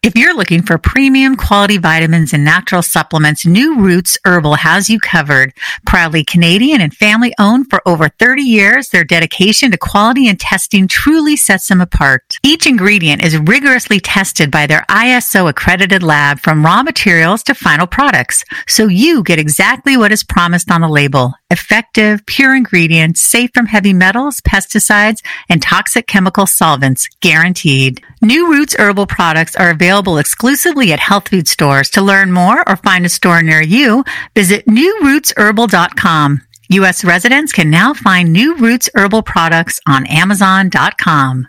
If you're looking for premium quality vitamins and natural supplements, New Roots Herbal has you covered. Proudly Canadian and family owned for over 30 years, their dedication to quality and testing truly sets them apart. Each ingredient is rigorously tested by their ISO accredited lab from raw materials to final products, so you get exactly what is promised on the label. Effective, pure ingredients, safe from heavy metals, pesticides, and toxic chemical solvents, guaranteed. New Roots Herbal products are available exclusively at health food stores. To learn more or find a store near you, visit newrootsherbal.com. U.S. residents can now find New Roots Herbal products on Amazon.com.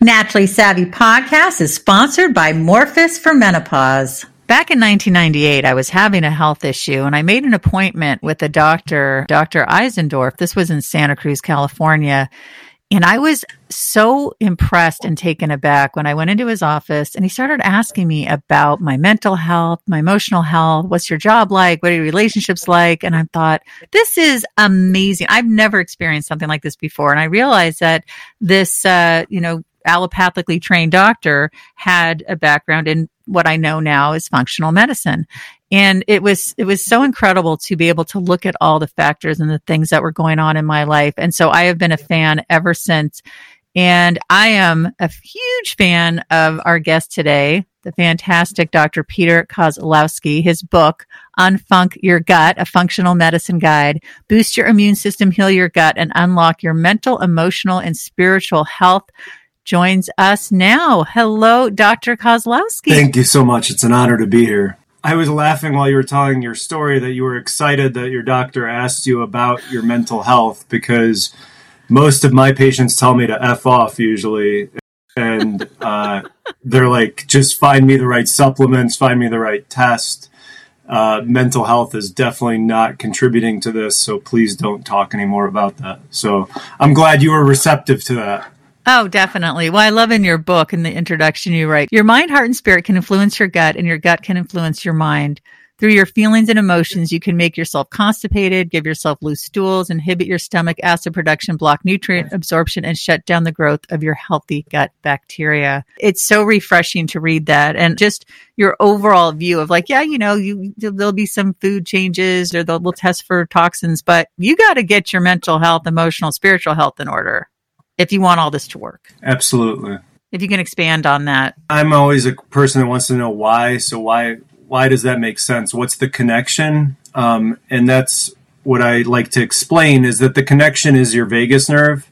Naturally Savvy podcast is sponsored by Morphus for Menopause. Back in 1998, I was having a health issue and I made an appointment with a doctor, Dr. Eisendorf. This was in Santa Cruz, California. And I was so impressed and taken aback when I went into his office and he started asking me about my mental health, my emotional health. What's your job like? What are your relationships like? And I thought, this is amazing. I've never experienced something like this before. And I realized that this, uh, you know, allopathically trained doctor had a background in what I know now is functional medicine. And it was, it was so incredible to be able to look at all the factors and the things that were going on in my life. And so I have been a fan ever since. And I am a huge fan of our guest today, the fantastic Dr. Peter Kozlowski. His book, Unfunc Your Gut, a functional medicine guide, boost your immune system, heal your gut, and unlock your mental, emotional, and spiritual health joins us now. Hello, Dr. Kozlowski. Thank you so much. It's an honor to be here. I was laughing while you were telling your story that you were excited that your doctor asked you about your mental health because most of my patients tell me to F off usually. And uh, they're like, just find me the right supplements, find me the right test. Uh, mental health is definitely not contributing to this, so please don't talk anymore about that. So I'm glad you were receptive to that. Oh, definitely. Well, I love in your book in the introduction you write, your mind, heart, and spirit can influence your gut and your gut can influence your mind. Through your feelings and emotions, you can make yourself constipated, give yourself loose stools, inhibit your stomach acid production, block nutrient absorption, and shut down the growth of your healthy gut bacteria. It's so refreshing to read that and just your overall view of like, yeah, you know, you, there'll be some food changes or they'll test for toxins, but you got to get your mental health, emotional, spiritual health in order if you want all this to work. Absolutely. If you can expand on that. I'm always a person that wants to know why. So why why does that make sense? What's the connection? Um, and that's what I like to explain is that the connection is your vagus nerve.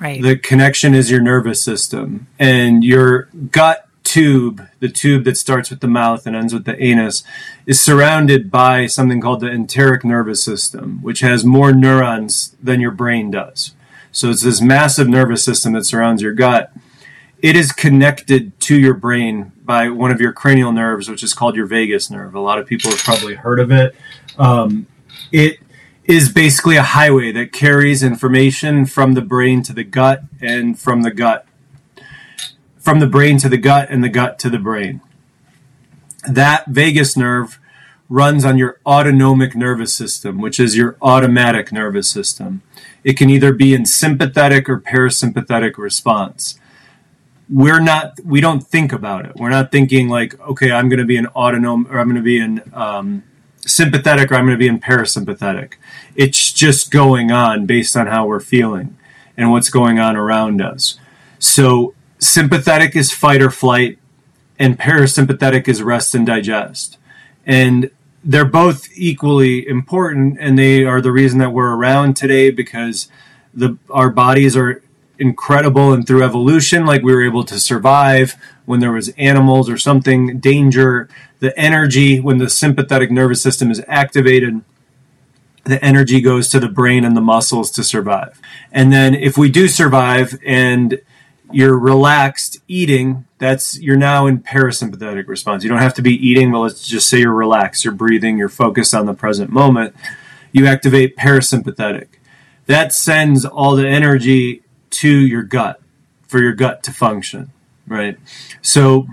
Right. The connection is your nervous system and your gut tube, the tube that starts with the mouth and ends with the anus, is surrounded by something called the enteric nervous system, which has more neurons than your brain does. So it's this massive nervous system that surrounds your gut. It is connected to your brain by one of your cranial nerves, which is called your vagus nerve. A lot of people have probably heard of it. Um, it is basically a highway that carries information from the brain to the gut and from the gut from the brain to the gut and the gut to the brain. That vagus nerve runs on your autonomic nervous system, which is your automatic nervous system. It can either be in sympathetic or parasympathetic response. We're not, we don't think about it. We're not thinking like, okay, I'm going to be in autonomic or I'm going to be in um, sympathetic or I'm going to be in parasympathetic. It's just going on based on how we're feeling and what's going on around us. So sympathetic is fight or flight and parasympathetic is rest and digest. And they're both equally important and they are the reason that we're around today because the our bodies are incredible and through evolution like we were able to survive when there was animals or something danger the energy when the sympathetic nervous system is activated the energy goes to the brain and the muscles to survive. And then if we do survive and you're relaxed eating, that's you're now in parasympathetic response. You don't have to be eating, but let's just say you're relaxed, you're breathing, you're focused on the present moment. You activate parasympathetic. That sends all the energy to your gut for your gut to function, right? So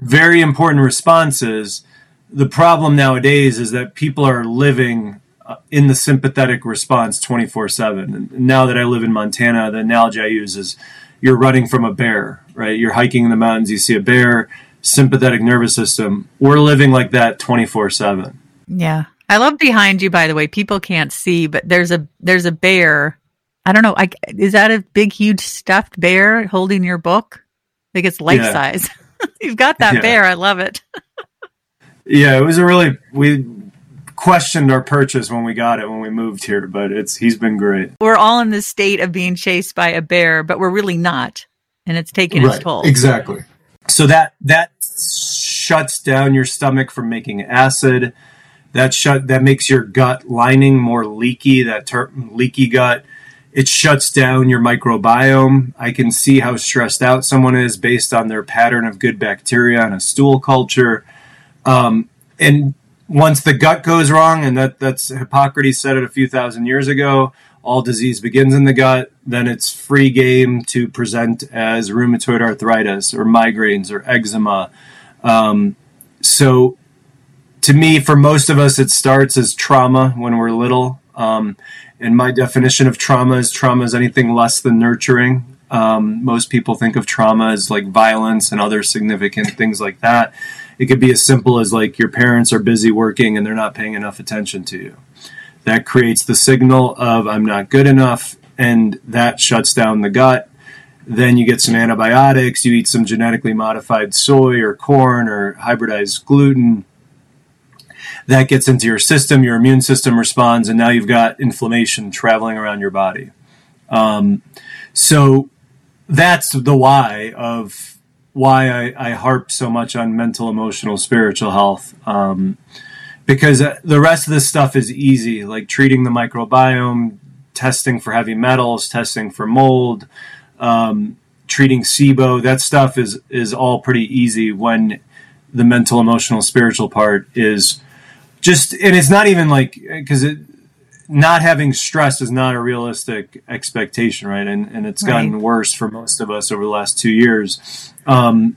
very important responses. The problem nowadays is that people are living uh, in the sympathetic response 24 7. And now that I live in Montana, the analogy I use is you're running from a bear, right? You're hiking in the mountains, you see a bear, sympathetic nervous system. We're living like that 24 7. Yeah. I love behind you, by the way. People can't see, but there's a there's a bear. I don't know. I, is that a big, huge stuffed bear holding your book? I think it's life yeah. size. You've got that yeah. bear. I love it. yeah, it was a really we questioned our purchase when we got it when we moved here, but it's he's been great. We're all in the state of being chased by a bear, but we're really not, and it's taking right. its toll. Exactly. So that that shuts down your stomach from making acid. That shut that makes your gut lining more leaky. That leaky gut. It shuts down your microbiome. I can see how stressed out someone is based on their pattern of good bacteria and a stool culture. Um, and once the gut goes wrong, and that that's Hippocrates said it a few thousand years ago. All disease begins in the gut. Then it's free game to present as rheumatoid arthritis or migraines or eczema. Um, so, to me, for most of us, it starts as trauma when we're little. Um, and my definition of trauma is trauma is anything less than nurturing. Um, most people think of trauma as like violence and other significant things like that. It could be as simple as like your parents are busy working and they're not paying enough attention to you. That creates the signal of I'm not good enough, and that shuts down the gut. Then you get some antibiotics, you eat some genetically modified soy or corn or hybridized gluten. That gets into your system, your immune system responds, and now you've got inflammation traveling around your body. Um, so that's the why of why I, I harp so much on mental, emotional, spiritual health. Um, because uh, the rest of this stuff is easy, like treating the microbiome, testing for heavy metals, testing for mold, um, treating SIBO. That stuff is is all pretty easy when the mental, emotional, spiritual part is just, and it's not even like because it not having stress is not a realistic expectation, right? And and it's gotten right. worse for most of us over the last two years. Um,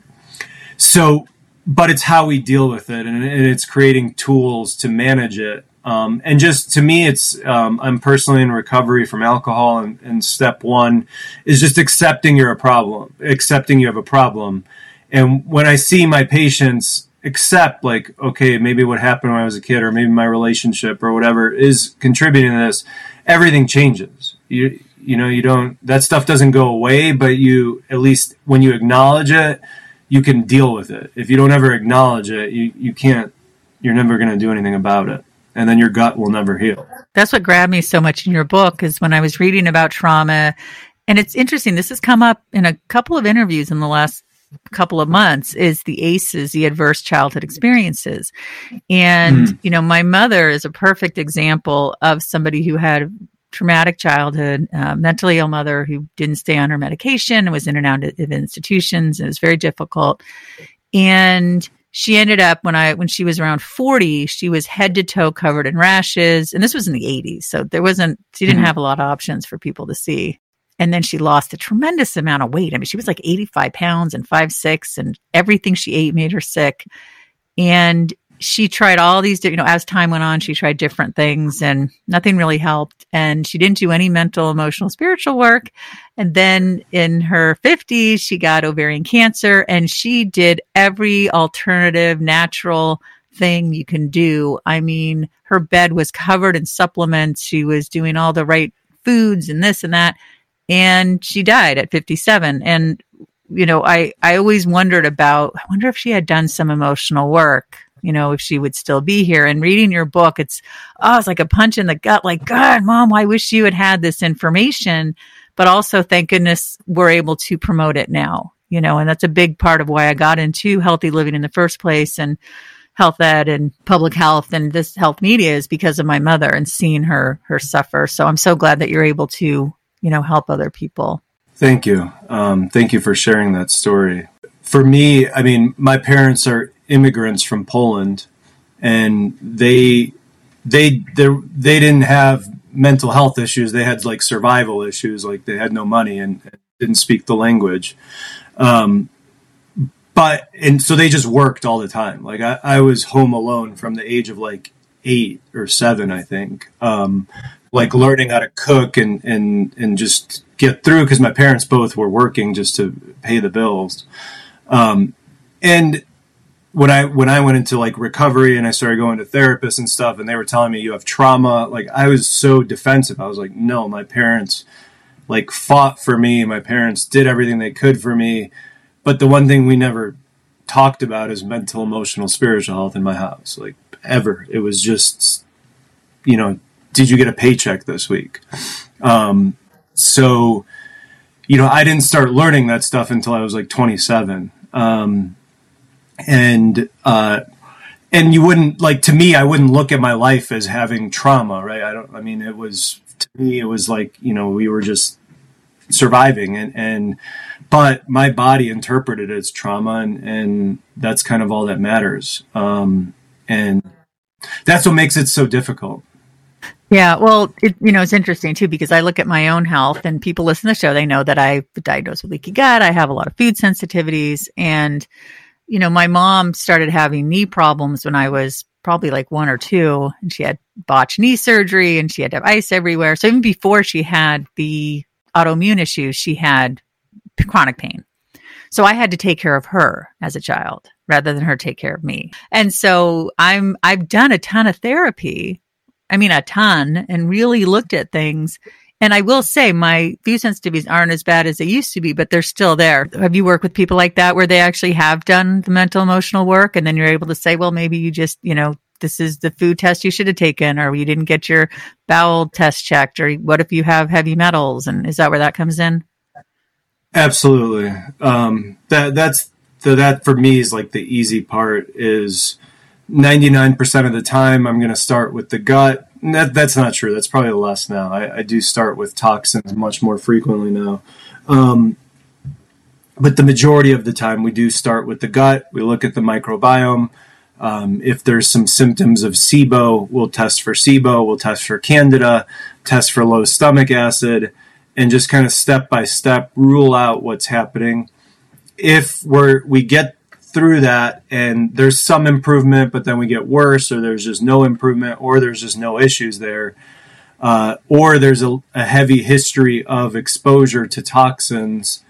so, but it's how we deal with it, and, and it's creating tools to manage it. Um, and just to me, it's um, I'm personally in recovery from alcohol, and, and step one is just accepting you're a problem, accepting you have a problem. And when I see my patients accept like okay maybe what happened when i was a kid or maybe my relationship or whatever is contributing to this everything changes. You you know you don't that stuff doesn't go away but you at least when you acknowledge it you can deal with it. If you don't ever acknowledge it you you can't you're never going to do anything about it. And then your gut will never heal. That's what grabbed me so much in your book is when i was reading about trauma. And it's interesting this has come up in a couple of interviews in the last couple of months is the ACEs, the adverse childhood experiences. And, mm. you know, my mother is a perfect example of somebody who had a traumatic childhood, uh, mentally ill mother who didn't stay on her medication and was in and out of institutions and it was very difficult. And she ended up when I when she was around 40, she was head to toe covered in rashes. And this was in the 80s. So there wasn't she didn't mm-hmm. have a lot of options for people to see. And then she lost a tremendous amount of weight. I mean, she was like 85 pounds and five, six, and everything she ate made her sick. And she tried all these, you know, as time went on, she tried different things and nothing really helped. And she didn't do any mental, emotional, spiritual work. And then in her 50s, she got ovarian cancer and she did every alternative, natural thing you can do. I mean, her bed was covered in supplements. She was doing all the right foods and this and that and she died at 57 and you know i i always wondered about i wonder if she had done some emotional work you know if she would still be here. And reading your book it's oh it's like a punch in the gut like god mom i wish you had had this information. But also thank goodness we're able to promote it now you know and that's a big part of why i got into healthy living in the first place and health ed and public health and this health media is because of my mother and seeing her her suffer. So i'm so glad that you're able to you know, help other people. Thank you. Um, thank you for sharing that story. For me, I mean, my parents are immigrants from Poland, and they they they didn't have mental health issues. They had like survival issues, like they had no money and, and didn't speak the language. Um, but and so they just worked all the time. Like I, I was home alone from the age of like eight or seven, I think. Um, like learning how to cook and and and just get through because my parents both were working just to pay the bills. Um, and when I when I went into like recovery and I started going to therapists and stuff, and they were telling me you have trauma, like I was so defensive. I was like, no, my parents like fought for me. My parents did everything they could for me. But the one thing we never talked about is mental, emotional, spiritual health in my house. Like ever, it was just, you know, did you get a paycheck this week? Um, so, you know, I didn't start learning that stuff until I was like 27. Um, and uh, and you wouldn't like to me i wouldn't look at my life as having trauma right i don't i mean it was to me it was like you know we were just surviving and and but my body interpreted it as trauma and and that's kind of all that matters um and that's what makes it so difficult yeah, well, it, you know, it's interesting too because I look at my own health and people listen to the show. They know that I diagnosed with leaky gut. I have a lot of food sensitivities, and you know, my mom started having knee problems when I was probably like one or two, and she had botched knee surgery and she had to have ice everywhere. So even before she had the autoimmune issues, she had chronic pain. So I had to take care of her as a child rather than her take care of me. And so I'm I've done a ton of therapy. I mean a ton and really looked at things and I will say my food sensitivities aren't as bad as they used to be, but they're still there. Have you worked with people like that where they actually have done the mental emotional work and then you're able to say, well, maybe you just, you know, this is the food test you should have taken, or you didn't get your bowel test checked, or what if you have heavy metals? And is that where that comes in? Absolutely. Um, that that's the, that for me is like the easy part is 99% of the time I'm going to start with the gut that, that's not true. That's probably less now. I, I, do start with toxins much more frequently now. Um, but the majority of the time, we do start with the gut. We look at the microbiome. Um, if there's some symptoms of SIBO, we'll test for SIBO, we'll test for Candida, test for low stomach acid, and just kind of step by step rule out what's happening. If we're we get through that and there's some improvement, but then we get worse, or there's just no improvement, or there's just no issues there, uh, or there's a, a, heavy history of exposure to toxins,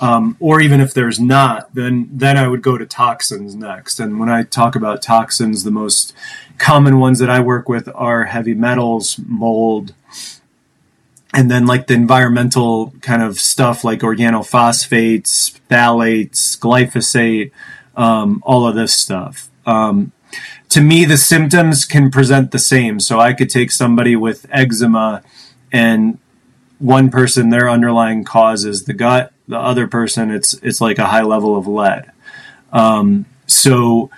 um, or even if there's not, then then I would go to toxins next. And when I talk about toxins, the most common ones that I work with are heavy metals, mold, and then like the environmental kind of stuff like organophosphates, phthalates, glyphosate, um, all of this stuff. Um, to me, the symptoms can present the same. So I could take somebody with eczema and one person, their underlying cause is the gut. The other person, it's it's like a high level of lead. Um, so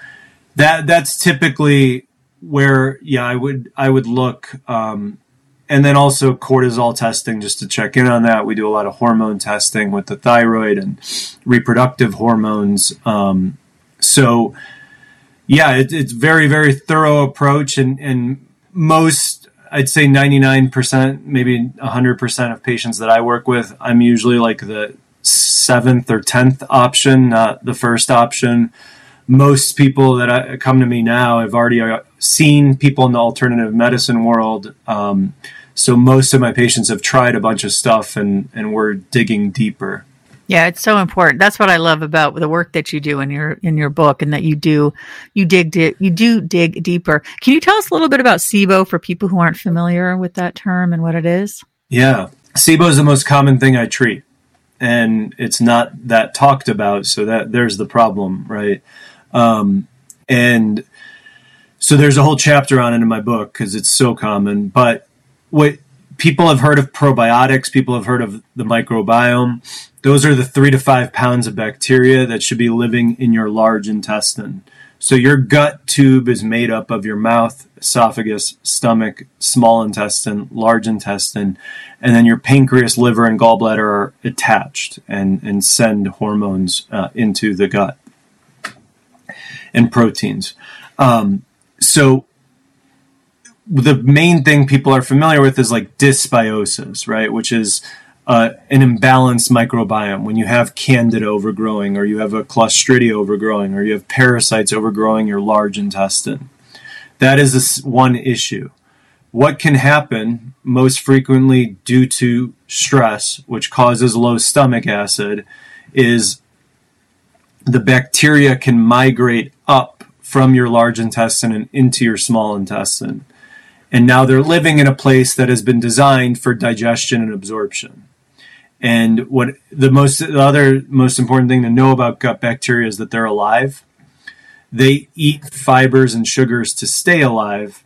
that that's typically where yeah I would I would look. Um, and then also cortisol testing just to check in on that. We do a lot of hormone testing with the thyroid and reproductive hormones. Um, so, yeah, it, it's very very thorough approach, and and most I'd say ninety nine percent, maybe hundred percent of patients that I work with, I'm usually like the seventh or tenth option, not the first option. Most people that come to me now have already uh, seen people in the alternative medicine world. Um, so most of my patients have tried a bunch of stuff, and and we're digging deeper. Yeah, it's so important. That's what I love about the work that you do in your in your book, and that you do you dig di- you do dig deeper. Can you tell us a little bit about SIBO for people who aren't familiar with that term and what it is? Yeah, SIBO is the most common thing I treat, and it's not that talked about. So that there's the problem, right? Um, and so there's a whole chapter on it in my book because it's so common. But what people have heard of probiotics, people have heard of the microbiome those are the three to five pounds of bacteria that should be living in your large intestine. So your gut tube is made up of your mouth, esophagus, stomach, small intestine, large intestine, and then your pancreas, liver, and gallbladder are attached and, and send hormones uh, into the gut and proteins. Um, so the main thing people are familiar with is like dysbiosis, right? Which is uh, an imbalanced microbiome, when you have candida overgrowing, or you have a clostridia overgrowing, or you have parasites overgrowing your large intestine. That is one issue. What can happen most frequently due to stress, which causes low stomach acid, is the bacteria can migrate up from your large intestine and into your small intestine. And now they're living in a place that has been designed for digestion and absorption. And what the most the other most important thing to know about gut bacteria is that they're alive. They eat fibers and sugars to stay alive.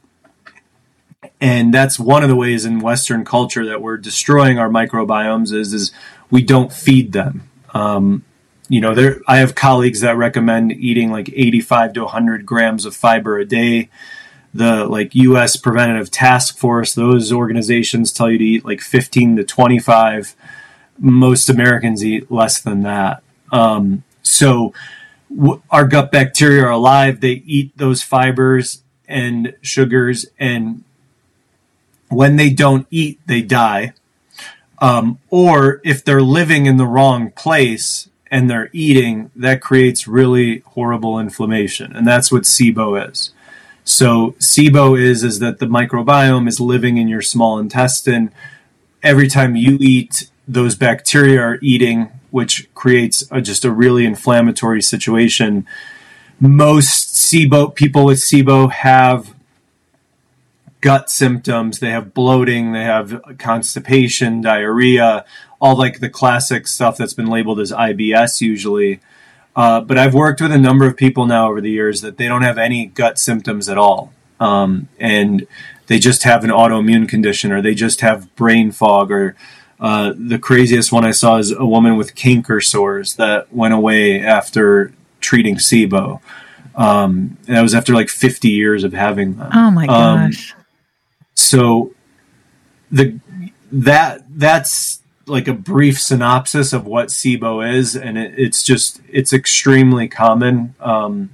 And that's one of the ways in Western culture that we're destroying our microbiomes is is we don't feed them. Um, you know, there I have colleagues that recommend eating like 85 to 100 grams of fiber a day. The like U.S. Preventative Task Force, those organizations tell you to eat like 15 to 25 most Americans eat less than that. Um, so w- our gut bacteria are alive. They eat those fibers and sugars, and when they don't eat, they die. Um, or if they're living in the wrong place and they're eating, that creates really horrible inflammation, and that's what SIBO is. So SIBO is is that the microbiome is living in your small intestine. Every time you eat, those bacteria are eating, which creates a, just a really inflammatory situation. Most SIBO people with SIBO have gut symptoms. They have bloating, they have constipation, diarrhea, all like the classic stuff that's been labeled as IBS usually. Uh, but I've worked with a number of people now over the years that they don't have any gut symptoms at all. Um, and they just have an autoimmune condition or they just have brain fog or uh, the craziest one I saw is a woman with canker sores that went away after treating SIBO. Um, that was after like 50 years of having them. Oh my um, gosh. Um, so the that that's like a brief synopsis of what SIBO is, and it, it's just it's extremely common um,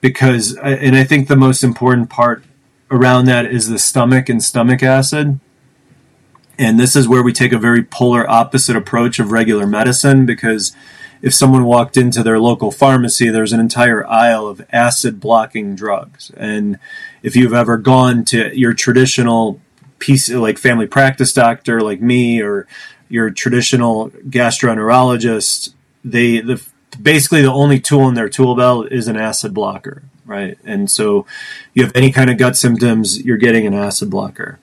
because, and I think the most important part around that is the stomach and stomach acid. And this is where we take a very polar opposite approach of regular medicine because if someone walked into their local pharmacy, there's an entire aisle of acid blocking drugs. And if you've ever gone to your traditional piece, like family practice doctor, like me, or your traditional gastroenterologist, they the basically the only tool in their tool belt is an acid blocker, right? And so you have any kind of gut symptoms, you're getting an acid blocker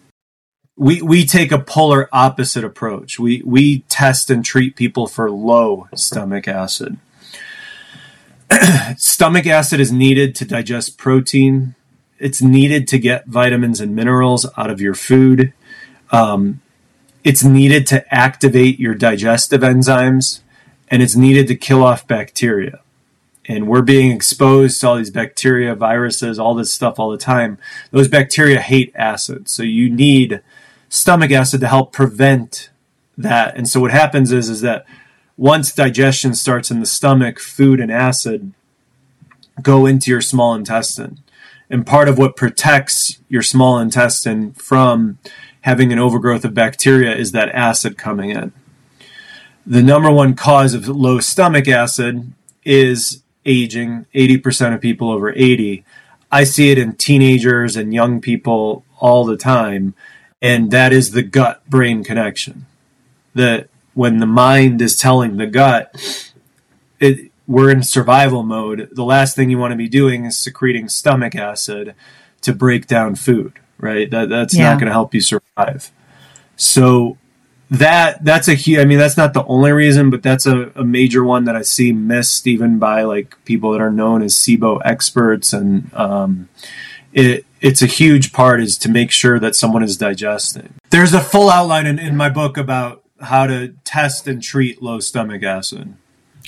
we we take a polar opposite approach. We we test and treat people for low stomach acid. stomach acid is needed to digest protein. It's needed to get vitamins and minerals out of your food. Um, it's needed to activate your digestive enzymes, and it's needed to kill off bacteria. And we're being exposed to all these bacteria, viruses, all this stuff all the time. Those bacteria hate acid, so you need stomach acid to help prevent that. And so what happens is is that once digestion starts in the stomach, food and acid go into your small intestine. And part of what protects your small intestine from having an overgrowth of bacteria is that acid coming in. The number one cause of low stomach acid is aging. 80% of people over 80. I see it in teenagers and young people all the time and that is the gut brain connection. That when the mind is telling the gut, it, we're in survival mode. The last thing you want to be doing is secreting stomach acid to break down food, right? That that's yeah. not going to help you survive. So that that's a huge. I mean, that's not the only reason, but that's a, a major one that I see missed even by like people that are known as SIBO experts, and um, it it's a huge part is to make sure that someone is digesting. There's a full outline in, in my book about how to test and treat low stomach acid.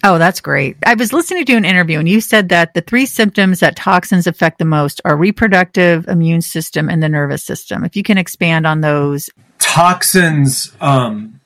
Oh, that's great. I was listening to an interview and you said that the three symptoms that toxins affect the most are reproductive, immune system, and the nervous system. If you can expand on those. Toxins, um,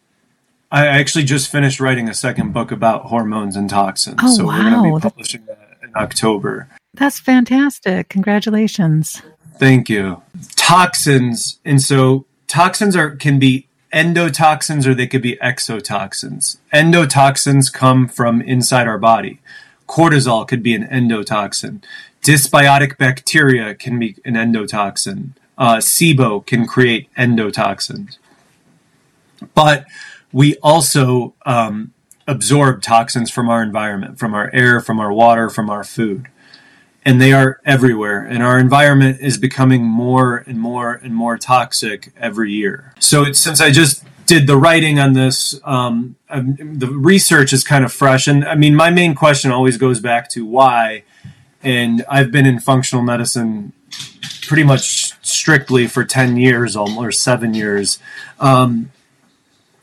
I actually just finished writing a second book about hormones and toxins. Oh, so wow. we're going to be publishing that in October. That's fantastic. Congratulations. Thank you. Toxins, and so toxins are can be endotoxins or they could be exotoxins. Endotoxins come from inside our body. Cortisol could be an endotoxin. Dysbiotic bacteria can be an endotoxin. Uh, SIBO can create endotoxins. But we also um, absorb toxins from our environment, from our air, from our water, from our food. And they are everywhere. And our environment is becoming more and more and more toxic every year. So since I just did the writing on this, um, the research is kind of fresh. And I mean, my main question always goes back to why. And I've been in functional medicine pretty much strictly for 10 years or seven years. Um,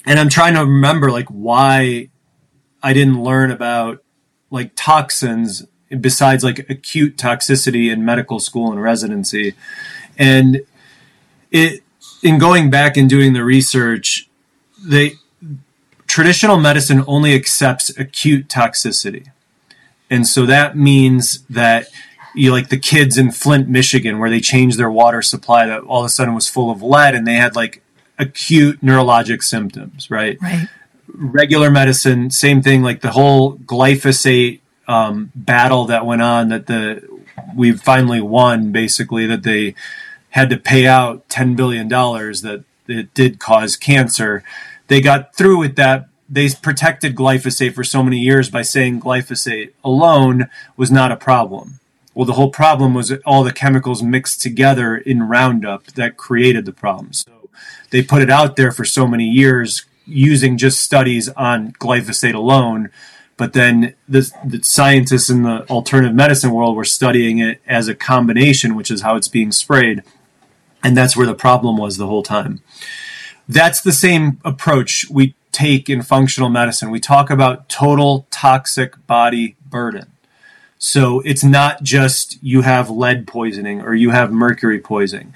and I'm trying to remember like why I didn't learn about like toxins besides like acute toxicity in medical school and residency. And it in going back and doing the research, they traditional medicine only accepts acute toxicity. And so that means that you like the kids in Flint, Michigan, where they changed their water supply that all of a sudden was full of lead and they had like acute neurologic symptoms, right? Right. Regular medicine, same thing, like the whole glyphosate um, battle that went on that the we finally won basically that they had to pay out 10 billion dollars that it did cause cancer. They got through with that they protected glyphosate for so many years by saying glyphosate alone was not a problem. Well, the whole problem was all the chemicals mixed together in Roundup that created the problem. So they put it out there for so many years using just studies on glyphosate alone. But then the, the scientists in the alternative medicine world were studying it as a combination, which is how it's being sprayed. And that's where the problem was the whole time. That's the same approach we take in functional medicine. We talk about total toxic body burden. So it's not just you have lead poisoning or you have mercury poisoning.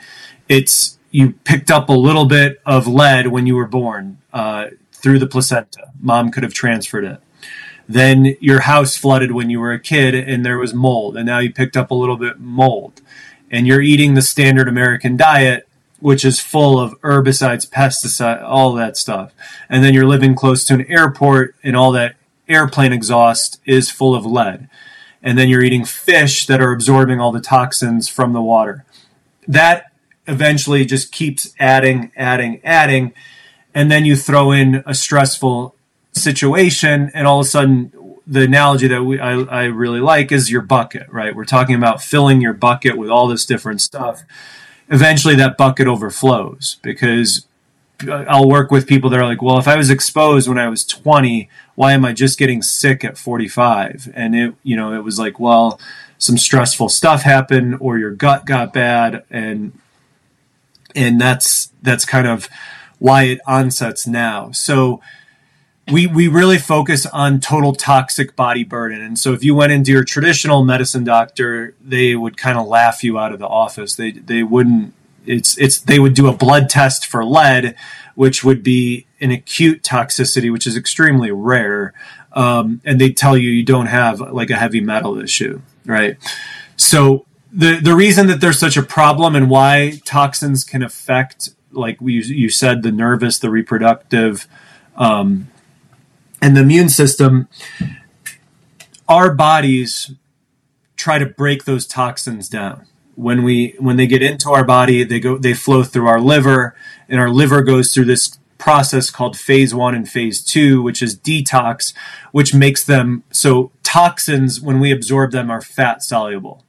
It's you picked up a little bit of lead when you were born uh, through the placenta. Mom could have transferred it. Then your house flooded when you were a kid and there was mold, and now you picked up a little bit mold. And you're eating the standard American diet, which is full of herbicides, pesticides, all that stuff. And then you're living close to an airport, and all that airplane exhaust is full of lead. And then you're eating fish that are absorbing all the toxins from the water. That eventually just keeps adding, adding, adding. And then you throw in a stressful situation, and all of a sudden, the analogy that we, I, I really like is your bucket, right? We're talking about filling your bucket with all this different stuff. Eventually, that bucket overflows because uh, I'll work with people that are like, well, if I was exposed when I was 20, why am I just getting sick at 45? And it, you know, it was like, well, some stressful stuff happened or your gut got bad and and that's that's kind of why it onsets now. So we we really focus on total toxic body burden. And so if you went into your traditional medicine doctor, they would kind of laugh you out of the office. They they wouldn't it's it's they would do a blood test for lead, which would be an acute toxicity, which is extremely rare. Um, and they tell you you don't have like a heavy metal issue, right? So the the reason that there's such a problem and why toxins can affect, like we you said, the nervous, the reproductive, um, and the immune system, our bodies try to break those toxins down. When we when they get into our body they go they flow through our liver and our liver goes through this process called phase 1 and phase 2 which is detox which makes them so toxins when we absorb them are fat soluble.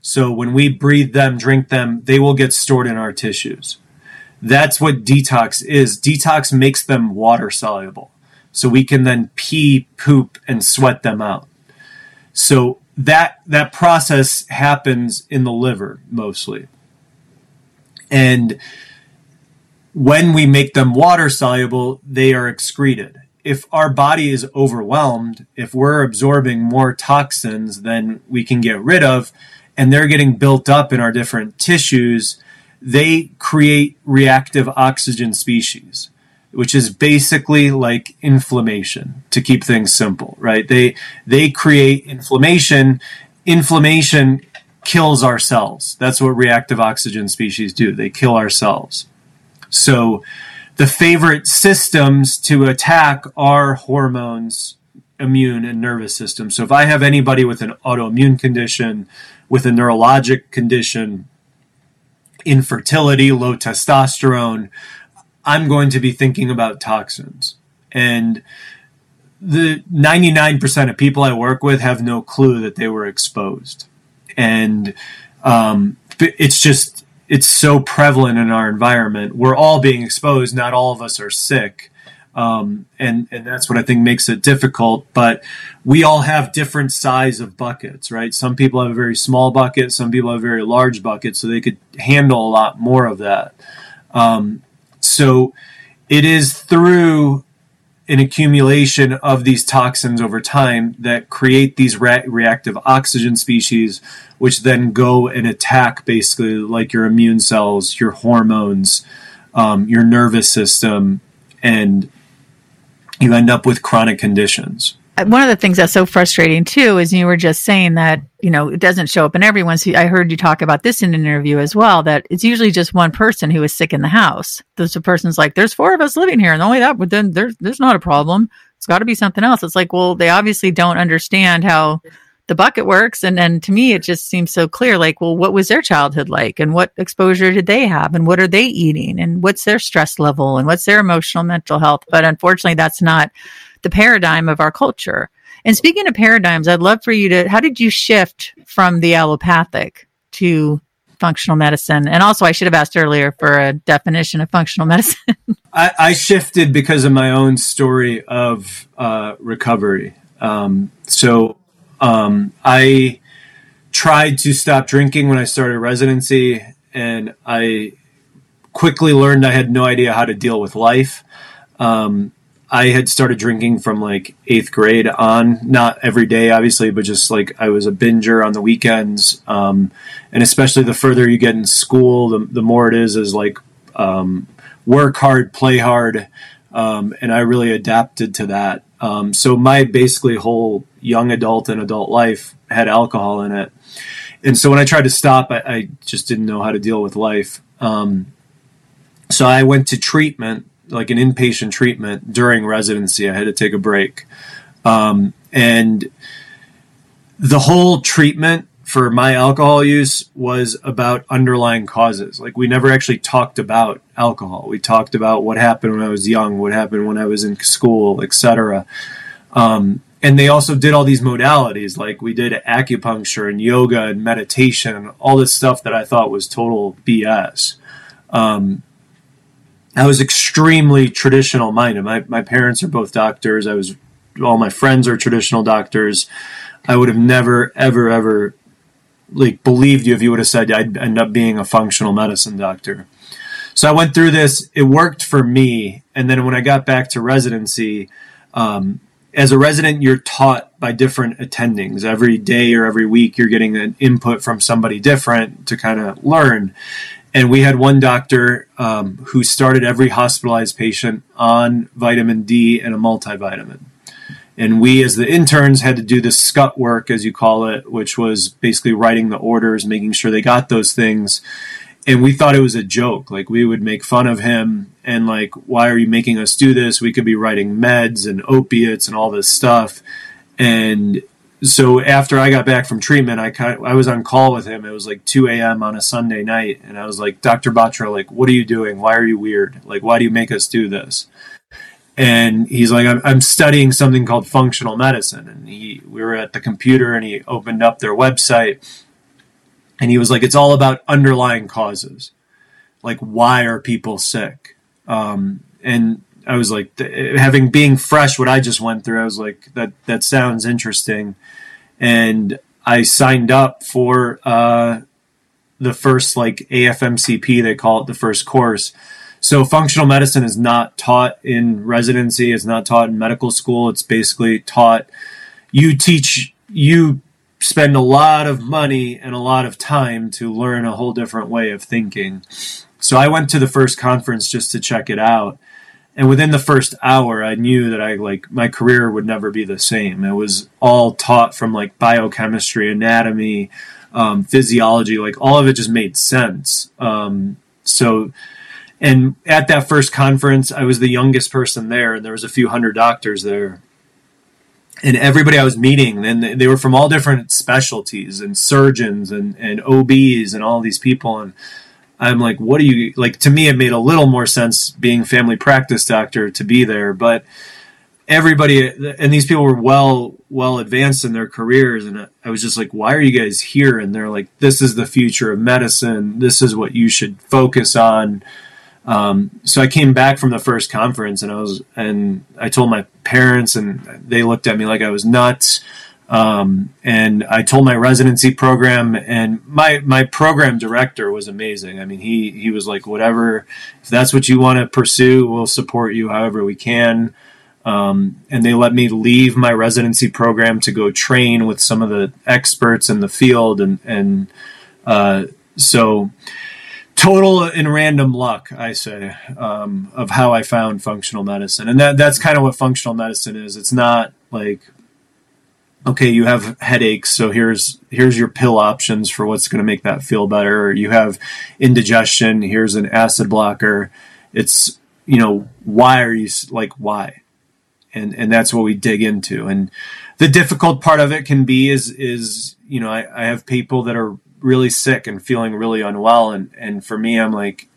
So when we breathe them drink them they will get stored in our tissues. That's what detox is. Detox makes them water soluble so we can then pee poop and sweat them out so that that process happens in the liver mostly. And when we make them water soluble, they are excreted. if our body is overwhelmed, if we're absorbing more toxins than we can get rid of, and they're getting built up in our different tissues, they create reactive oxygen species, which is basically like inflammation to keep things simple, right? They they create inflammation. Inflammation kills our cells. That's what reactive oxygen species do. They kill our cells. So the favorite systems to attack are hormones, immune, and nervous system. So if I have anybody with an autoimmune condition, with a neurologic condition, infertility, low testosterone, I'm going to be thinking about toxins. And the 99% of people I work with have no clue that they were exposed. And um, it's just it's so prevalent in our environment. We're all being exposed. Not all of us are sick. Um, and and that's what I think makes it difficult. But we all have different size of buckets, right? Some people have a very small bucket, some people have a very large bucket, so they could handle a lot more of that. Um, so it is through an accumulation of these toxins over time that create these re- reactive oxygen species, which then go and attack basically like your immune cells, your hormones, um, your nervous system, and you end up with chronic conditions one of the things that's so frustrating too is you were just saying that you know it doesn't show up in everyone. So I heard you talk about this in an interview as well. That it's usually just one person who is sick in the house. There's a person's like, "There's four of us living here, and only that, but then there's there's not a problem. It's got to be something else." It's like, well, they obviously don't understand how the bucket works, and and to me, it just seems so clear. Like, well, what was their childhood like, and what exposure did they have, and what are they eating, and what's their stress level, and what's their emotional mental health. But unfortunately, that's not the paradigm of our culture. And speaking of paradigms, I'd love for you to, how did you shift from the allopathic to functional medicine? And also, I should have asked earlier for a definition of functional medicine. I, I, shifted because of my own story of uh, recovery. Um, so um, I tried to stop drinking when I started residency, and I quickly learned I had no idea how to deal with life. Um, I had started drinking from like eighth grade on, not every day, obviously, but just like I was a binger on the weekends. Um, and especially the further you get in school, the, the more it is is like um, work hard, play hard. Um, and I really adapted to that. Um, so my basically whole young adult and adult life had alcohol in it. And so when I tried to stop, I, I just didn't know how to deal with life. Um, so I went to treatment like an inpatient treatment during residency. I had to take a break. Um, and the whole treatment for my alcohol use was about underlying causes. Like we never actually talked about alcohol. We talked about what happened when I was young, what happened when I was in school, etc. Um, and they also did all these modalities, like we did acupuncture and yoga and meditation, all this stuff that I thought was total BS. Um, I was extremely traditional minded. My my parents are both doctors. I was all my friends are traditional doctors. I would have never ever ever like believed you if you would have said I'd end up being a functional medicine doctor. So I went through this. It worked for me, and then when I got back to residency, um, as a resident, you're taught by different attendings every day or every week. You're getting an input from somebody different to kind of learn. And we had one doctor um, who started every hospitalized patient on vitamin D and a multivitamin. And we, as the interns, had to do the scut work, as you call it, which was basically writing the orders, making sure they got those things. And we thought it was a joke. Like, we would make fun of him and, like, why are you making us do this? We could be writing meds and opiates and all this stuff. And so after I got back from treatment, I kind of, I was on call with him. It was like 2 a.m. on a Sunday night, and I was like, Dr. Batra, like, what are you doing? Why are you weird? Like, why do you make us do this? And he's like, I'm, I'm studying something called functional medicine. And he, we were at the computer, and he opened up their website, and he was like, it's all about underlying causes, like why are people sick? Um, and I was like, having being fresh, what I just went through, I was like, that that sounds interesting, and I signed up for uh, the first like AFMCP, they call it the first course. So functional medicine is not taught in residency. It's not taught in medical school. It's basically taught. You teach. You spend a lot of money and a lot of time to learn a whole different way of thinking. So I went to the first conference just to check it out. And within the first hour, I knew that I like my career would never be the same. It was all taught from like biochemistry, anatomy, um, physiology, like all of it just made sense. Um, so, and at that first conference, I was the youngest person there, and there was a few hundred doctors there and everybody I was meeting, and they were from all different specialties and surgeons and, and OBs and all these people. And I'm like, what do you like? To me, it made a little more sense being family practice doctor to be there, but everybody and these people were well well advanced in their careers and i was just like why are you guys here and they're like this is the future of medicine this is what you should focus on um, so I came back from the first conference and I was, and I told my parents and they looked at me like I was nuts. Um, and I told my residency program and my, my program director was amazing. I mean, he, he was like, whatever, if that's what you want to pursue, we'll support you however we can. Um, and they let me leave my residency program to go train with some of the experts in the field. And, and, uh, so, total and random luck, I say, um, of how I found functional medicine, and that that's kind of what functional medicine is. It's not like okay, you have headaches, so here's here's your pill options for what's going to make that feel better. You have indigestion, here's an acid blocker. It's you know why are you like why, and and that's what we dig into. And the difficult part of it can be is is you know I, I have people that are really sick and feeling really unwell. And, and for me, I'm like,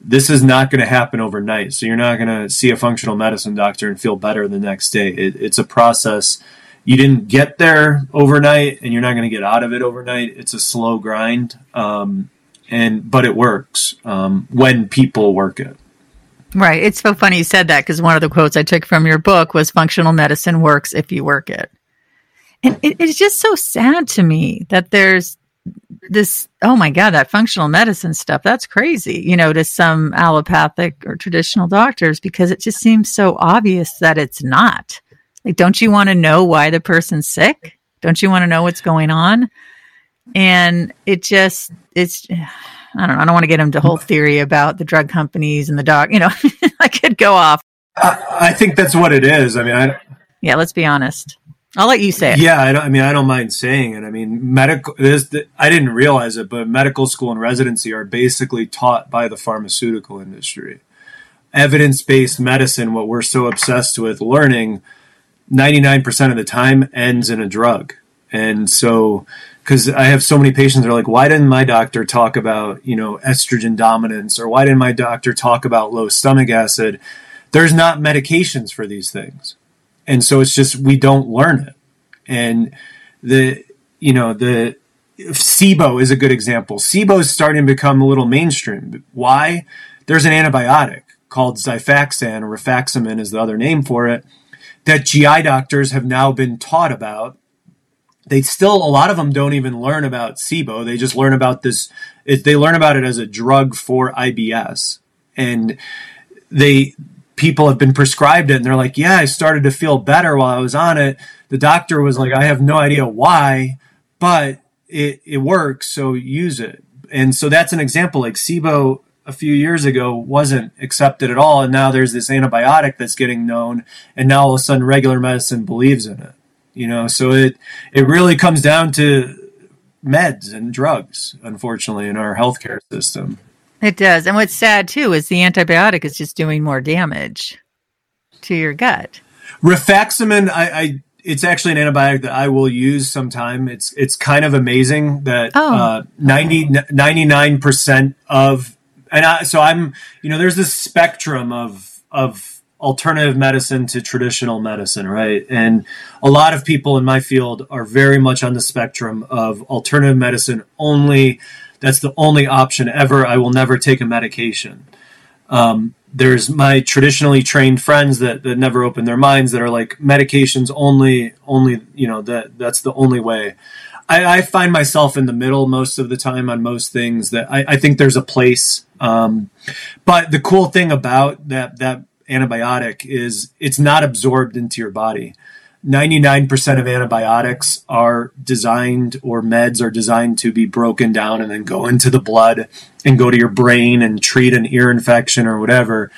this is not going to happen overnight. So you're not going to see a functional medicine doctor and feel better the next day. It, it's a process. You didn't get there overnight, and you're not going to get out of it overnight. It's a slow grind, um, and but it works um, when people work it. Right. It's so funny you said that because one of the quotes I took from your book was "Functional medicine works if you work it." And it, it's just so sad to me that there's this oh my god that functional medicine stuff that's crazy you know to some allopathic or traditional doctors because it just seems so obvious that it's not like don't you want to know why the person's sick don't you want to know what's going on and it just it's i don't know i don't want to get into whole theory about the drug companies and the doc you know i could go off I, I think that's what it is i mean I, yeah let's be honest I'll let you say it. Yeah, I, I mean, I don't mind saying it. I mean, medical. This, I didn't realize it, but medical school and residency are basically taught by the pharmaceutical industry. Evidence-based medicine, what we're so obsessed with learning, ninety-nine percent of the time ends in a drug. And so, because I have so many patients that are like, why didn't my doctor talk about you know estrogen dominance, or why didn't my doctor talk about low stomach acid? There's not medications for these things and so it's just we don't learn it. And the you know the SIBO is a good example. SIBO is starting to become a little mainstream. Why? There's an antibiotic called Xifaxan or rifaximin is the other name for it that GI doctors have now been taught about. They still a lot of them don't even learn about SIBO. They just learn about this. They learn about it as a drug for IBS, and they people have been prescribed it and they're like, yeah, I started to feel better while I was on it. The doctor was like, I have no idea why, but it, it works. So use it. And so that's an example like SIBO a few years ago wasn't accepted at all. And now there's this antibiotic that's getting known. And now all of a sudden regular medicine believes in it, you know? So it, it really comes down to meds and drugs, unfortunately, in our healthcare system. It does. And what's sad too is the antibiotic is just doing more damage to your gut. Rifaximin, I, I it's actually an antibiotic that I will use sometime. It's it's kind of amazing that oh. uh, 99 percent of and I, so I'm you know there's this spectrum of of alternative medicine to traditional medicine, right? And a lot of people in my field are very much on the spectrum of alternative medicine only that's the only option ever. I will never take a medication. Um, there's my traditionally trained friends that, that never open their minds that are like medications only, only, you know, that that's the only way. I, I, find myself in the middle most of the time on most things that I, I think there's a place. Um, but the cool thing about that, that antibiotic is it's not absorbed into your body. 99% of antibiotics are designed or meds are designed to be broken down and then go into the blood and go to your brain and treat an ear infection or whatever.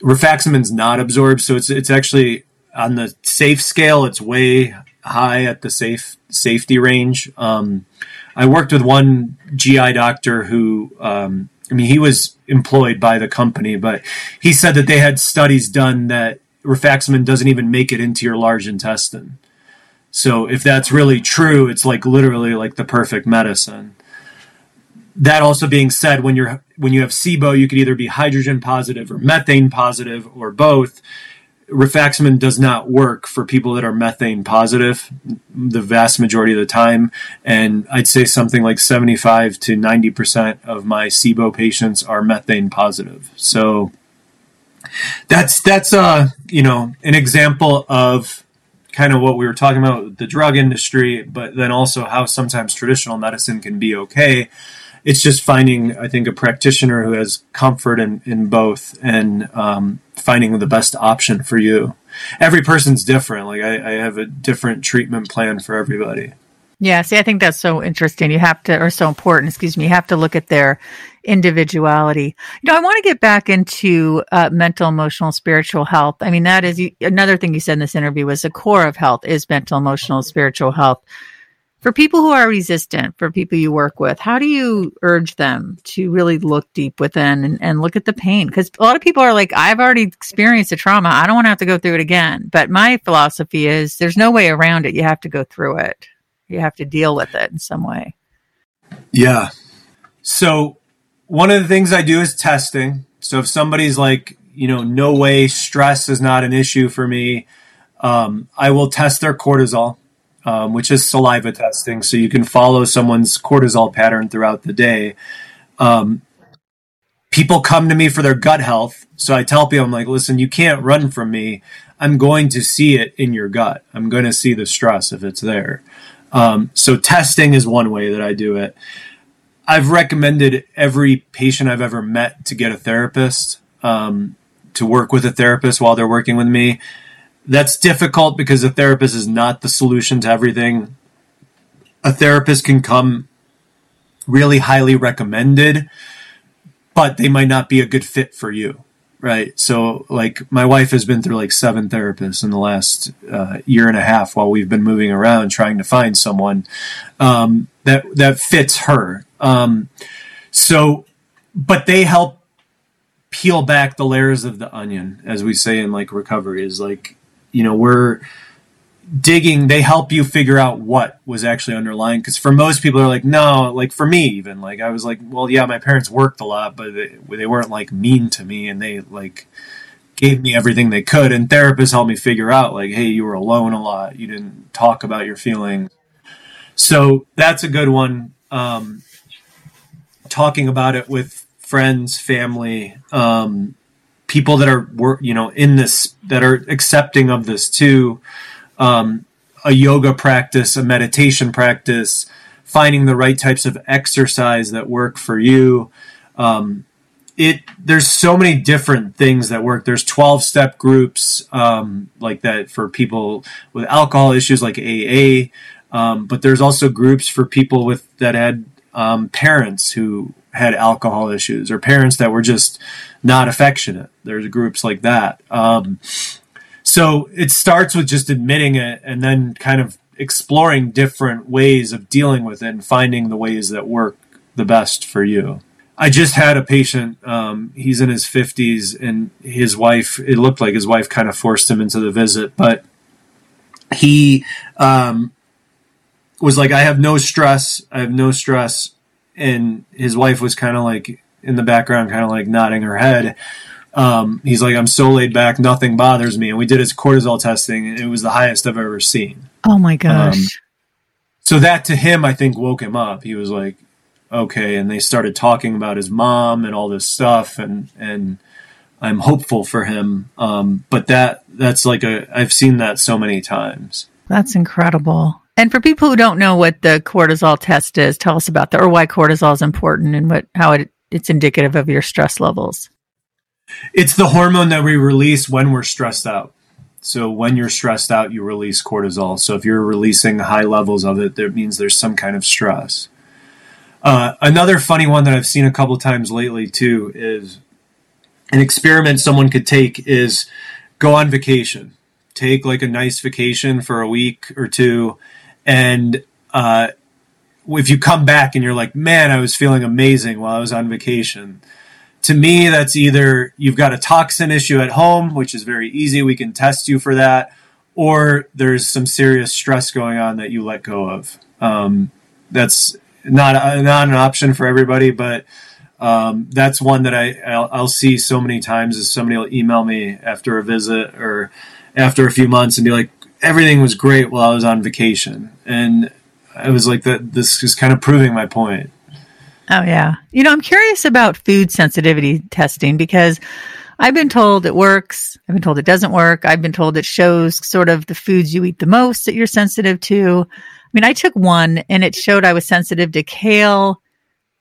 Rifaximin's not absorbed, so it's it's actually on the safe scale. It's way high at the safe safety range. Um, I worked with one GI doctor who, um, I mean, he was employed by the company, but he said that they had studies done that rifaximin doesn't even make it into your large intestine. So if that's really true, it's like literally like the perfect medicine. That also being said, when you're when you have SIBO, you could either be hydrogen positive or methane positive or both. Rifaximin does not work for people that are methane positive the vast majority of the time. And I'd say something like 75 to 90% of my SIBO patients are methane positive. So that's that's uh you know an example of kind of what we were talking about the drug industry, but then also how sometimes traditional medicine can be okay. It's just finding, I think, a practitioner who has comfort in, in both and um, finding the best option for you. Every person's different. Like I, I have a different treatment plan for everybody. Yeah, see, I think that's so interesting. You have to, or so important, excuse me, you have to look at their individuality. You know, I want to get back into uh, mental, emotional, spiritual health. I mean, that is another thing you said in this interview was the core of health is mental, emotional, spiritual health. For people who are resistant, for people you work with, how do you urge them to really look deep within and, and look at the pain? Because a lot of people are like, I've already experienced a trauma. I don't want to have to go through it again. But my philosophy is there's no way around it. You have to go through it you have to deal with it in some way. Yeah. So one of the things I do is testing. So if somebody's like, you know, no way, stress is not an issue for me, um, I will test their cortisol, um, which is saliva testing. So you can follow someone's cortisol pattern throughout the day. Um, people come to me for their gut health. So I tell people, I'm like, listen, you can't run from me. I'm going to see it in your gut. I'm going to see the stress if it's there. Um, so testing is one way that I do it. I've recommended every patient I've ever met to get a therapist, um, to work with a therapist while they're working with me. That's difficult because a therapist is not the solution to everything. A therapist can come really highly recommended, but they might not be a good fit for you right? So, like, my wife has been through like seven therapists in the last uh, year and a half while we've been moving around trying to find someone um, that that fits her. Um, so, but they help peel back the layers of the onion, as we say in like recovery. Is like, you know, we're digging they help you figure out what was actually underlying because for most people are like no like for me even like i was like well yeah my parents worked a lot but they, they weren't like mean to me and they like gave me everything they could. And therapists helped me figure out like hey you were alone a lot. You didn't talk about your feelings. So that's a good one. Um, talking about it with friends family um, people that are you know in this that are accepting of this too um, a yoga practice, a meditation practice, finding the right types of exercise that work for you. Um, it there's so many different things that work. There's 12 step groups um, like that for people with alcohol issues, like AA. Um, but there's also groups for people with that had um, parents who had alcohol issues or parents that were just not affectionate. There's groups like that. Um, so it starts with just admitting it and then kind of exploring different ways of dealing with it and finding the ways that work the best for you. I just had a patient, um, he's in his 50s, and his wife, it looked like his wife kind of forced him into the visit, but he um, was like, I have no stress. I have no stress. And his wife was kind of like in the background, kind of like nodding her head. Um, he's like, I'm so laid back, nothing bothers me. And we did his cortisol testing, and it was the highest I've ever seen. Oh my gosh. Um, so that to him, I think, woke him up. He was like, okay. And they started talking about his mom and all this stuff. And, and I'm hopeful for him. Um, but that, that's like a, I've seen that so many times. That's incredible. And for people who don't know what the cortisol test is, tell us about that or why cortisol is important and what how it, it's indicative of your stress levels. It's the hormone that we release when we're stressed out. So when you're stressed out, you release cortisol. So if you're releasing high levels of it, that means there's some kind of stress. Uh, another funny one that I've seen a couple times lately too is an experiment someone could take is go on vacation, take like a nice vacation for a week or two, and uh, if you come back and you're like, man, I was feeling amazing while I was on vacation. To me, that's either you've got a toxin issue at home, which is very easy. We can test you for that, or there's some serious stress going on that you let go of. Um, that's not not an option for everybody, but um, that's one that I I'll, I'll, see so many times. Is somebody will email me after a visit or after a few months and be like, everything was great while I was on vacation, and I was like, that this is kind of proving my point. Oh yeah, you know, I'm curious about food sensitivity testing because. I've been told it works. I've been told it doesn't work. I've been told it shows sort of the foods you eat the most that you're sensitive to. I mean, I took one and it showed I was sensitive to kale,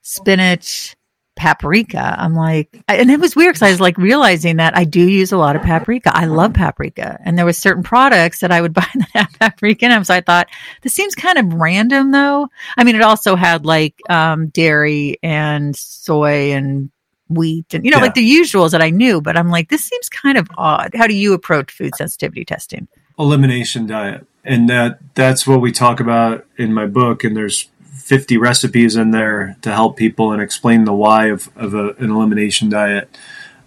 spinach, paprika. I'm like, and it was weird because I was like realizing that I do use a lot of paprika. I love paprika. And there was certain products that I would buy that have paprika in them. So I thought, this seems kind of random though. I mean, it also had like um, dairy and soy and wheat and, you know, yeah. like the usuals that I knew. But I'm like, this seems kind of odd. How do you approach food sensitivity testing? Elimination diet. And that that's what we talk about in my book. And there's 50 recipes in there to help people and explain the why of, of a, an elimination diet.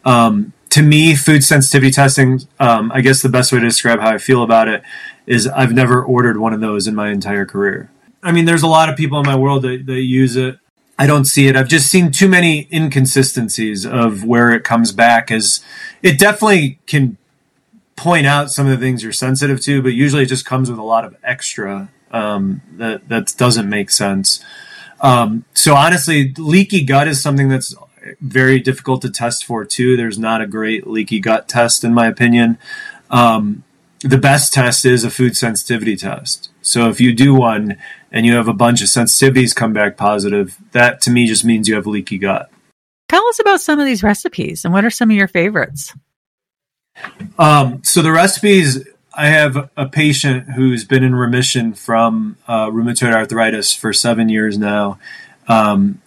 Um, to me, food sensitivity testing, um, I guess the best way to describe how I feel about it is I've never ordered one of those in my entire career. I mean, there's a lot of people in my world that, that use it. I don't see it. I've just seen too many inconsistencies of where it comes back as it definitely can point out some of the things you're sensitive to, but usually it just comes with a lot of extra um, that that doesn't make sense. Um, so honestly, leaky gut is something that's very difficult to test for too. There's not a great leaky gut test in my opinion. Um, the best test is a food sensitivity test. So if you do one and you have a bunch of sensitivities come back positive, that to me just means you have leaky gut. Tell us about some of these recipes and what are some of your favorites? Um, so the recipes I have a patient who's been in remission from uh, rheumatoid arthritis for seven years now, um,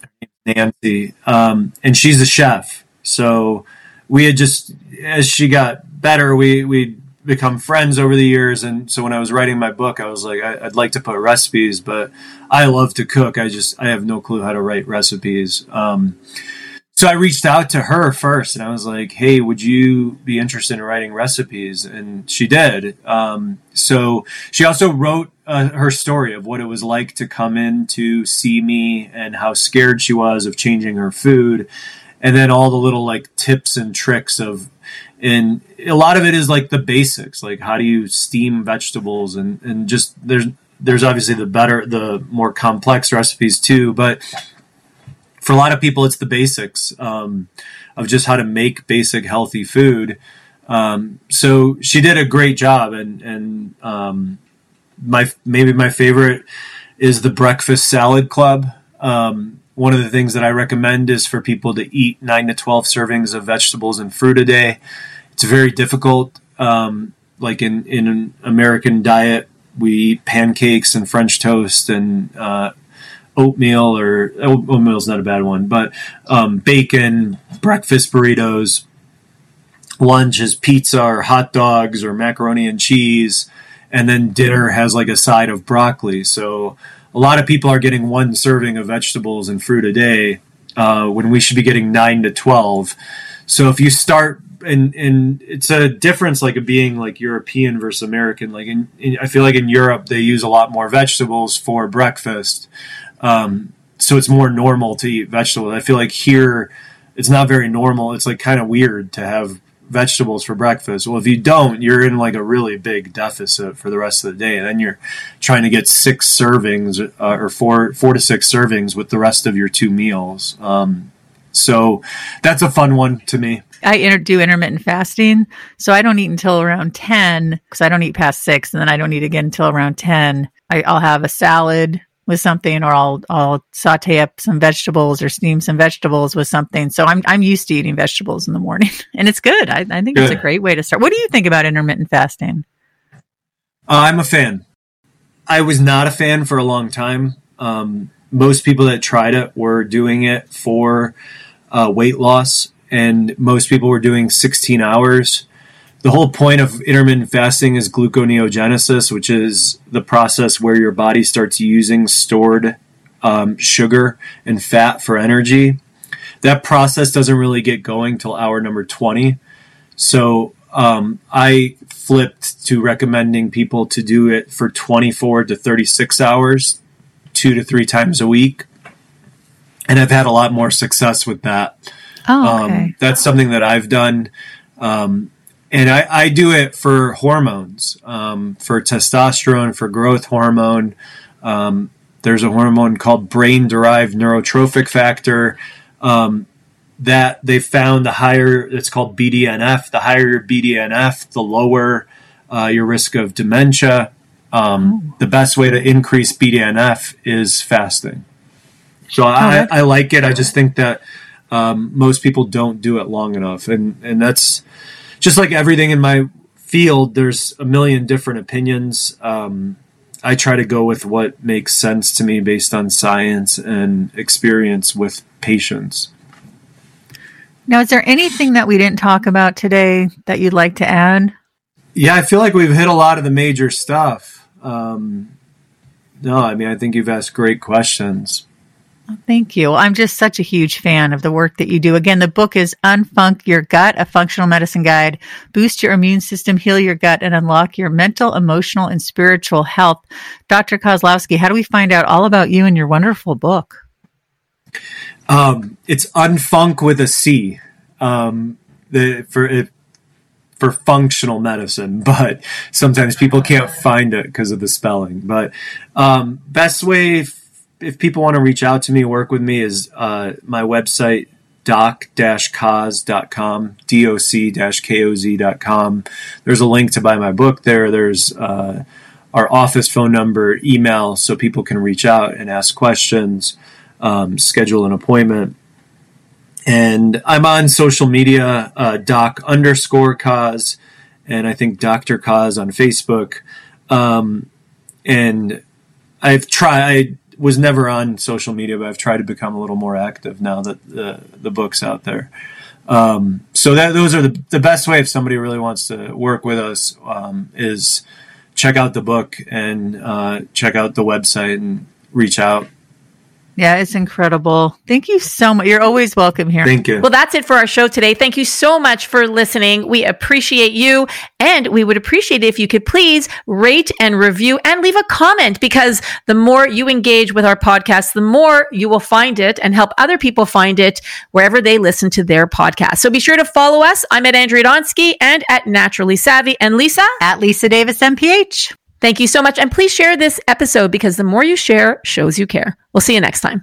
Nancy, um, and she's a chef. So we had just, as she got better, we we become friends over the years. And so when I was writing my book, I was like, I, would like to put recipes, but I love to cook. I just I have no clue how to write recipes. Um, so I reached out to her first and I was like, hey, would you be interested in writing recipes? And she did. Um, so she also wrote uh, her story of what it was like to come in to see me and how scared she was of changing her food. And then all the little like tips and tricks of, and a lot of it is like the basics, like how do you steam vegetables and, and just there's, there's obviously the better, the more complex recipes too, but for a lot of people, it's the basics um, of just how to make basic healthy food. Um, so she did a great job, and and um, my maybe my favorite is the breakfast salad club. Um, one of the things that I recommend is for people to eat nine to twelve servings of vegetables and fruit a day. It's very difficult. Um, like in in an American diet, we eat pancakes and French toast and uh, oatmeal or oatmeal is not a bad one, but um, bacon, breakfast burritos, lunch is pizza or hot dogs or macaroni and cheese, and then dinner has like a side of broccoli. So a lot of people are getting one serving of vegetables and fruit a day uh, when we should be getting nine to twelve. So if you start and and it's a difference like being like European versus American. Like in, in, I feel like in Europe they use a lot more vegetables for breakfast, um, so it's more normal to eat vegetables. I feel like here it's not very normal. It's like kind of weird to have vegetables for breakfast. Well, if you don't, you're in like a really big deficit for the rest of the day. And Then you're trying to get six servings uh, or four four to six servings with the rest of your two meals. Um, so that's a fun one to me. I inter- do intermittent fasting, so I don't eat until around ten because I don't eat past six, and then I don't eat again until around ten. I, I'll have a salad with something, or I'll I'll saute up some vegetables or steam some vegetables with something. So I'm I'm used to eating vegetables in the morning, and it's good. I, I think good. it's a great way to start. What do you think about intermittent fasting? Uh, I'm a fan. I was not a fan for a long time. Um, most people that tried it were doing it for uh, weight loss, and most people were doing 16 hours. The whole point of intermittent fasting is gluconeogenesis, which is the process where your body starts using stored um, sugar and fat for energy. That process doesn't really get going till hour number 20. So um, I flipped to recommending people to do it for 24 to 36 hours, two to three times a week. And I've had a lot more success with that. Oh, okay. Um, that's something that I've done. Um, and I, I, do it for hormones, um, for testosterone, for growth hormone. Um, there's a hormone called brain derived neurotrophic factor. Um, that they found the higher it's called BDNF, the higher your BDNF, the lower uh, your risk of dementia. Um, oh. The best way to increase BDNF is fasting. So I, I, like it. I just think that um, most people don't do it long enough, and and that's just like everything in my field. There's a million different opinions. Um, I try to go with what makes sense to me based on science and experience with patients. Now, is there anything that we didn't talk about today that you'd like to add? Yeah, I feel like we've hit a lot of the major stuff. Um, no, I mean, I think you've asked great questions. Thank you. I'm just such a huge fan of the work that you do. Again, the book is Unfunc Your Gut, a functional medicine guide. Boost your immune system, heal your gut, and unlock your mental, emotional, and spiritual health. Dr. Kozlowski, how do we find out all about you and your wonderful book? Um, it's unfunc with a C. Um, the, for for functional medicine, but sometimes people can't find it because of the spelling. But um, best way if, people want to reach out to me, work with me, is uh, my website doc-cos.com, doc-koz.com. There's a link to buy my book there. There's uh, our office phone number, email, so people can reach out and ask questions um, schedule an appointment. And I'm on social media, uh, doc underscore koz, and I think Dr. Koz on Facebook. Um, and I've tried, was never on social media, but I've tried to become a little more active now that the, the book's out there. Um, so that those are the, the best way if somebody really wants to work with us um, is check out the book and uh, check out the website and reach out yeah, it's incredible. Thank you so much. You're always welcome here. Thank you. Well, that's it for our show today. Thank you so much for listening. We appreciate you. And we would appreciate it if you could please rate and review and leave a comment because the more you engage with our podcast, the more you will find it and help other people find it wherever they listen to their podcast. So be sure to follow us. I'm at Andrea Donsky and at Naturally Savvy. And Lisa? At Lisa Davis MPH. Thank you so much. And please share this episode because the more you share shows you care. We'll see you next time.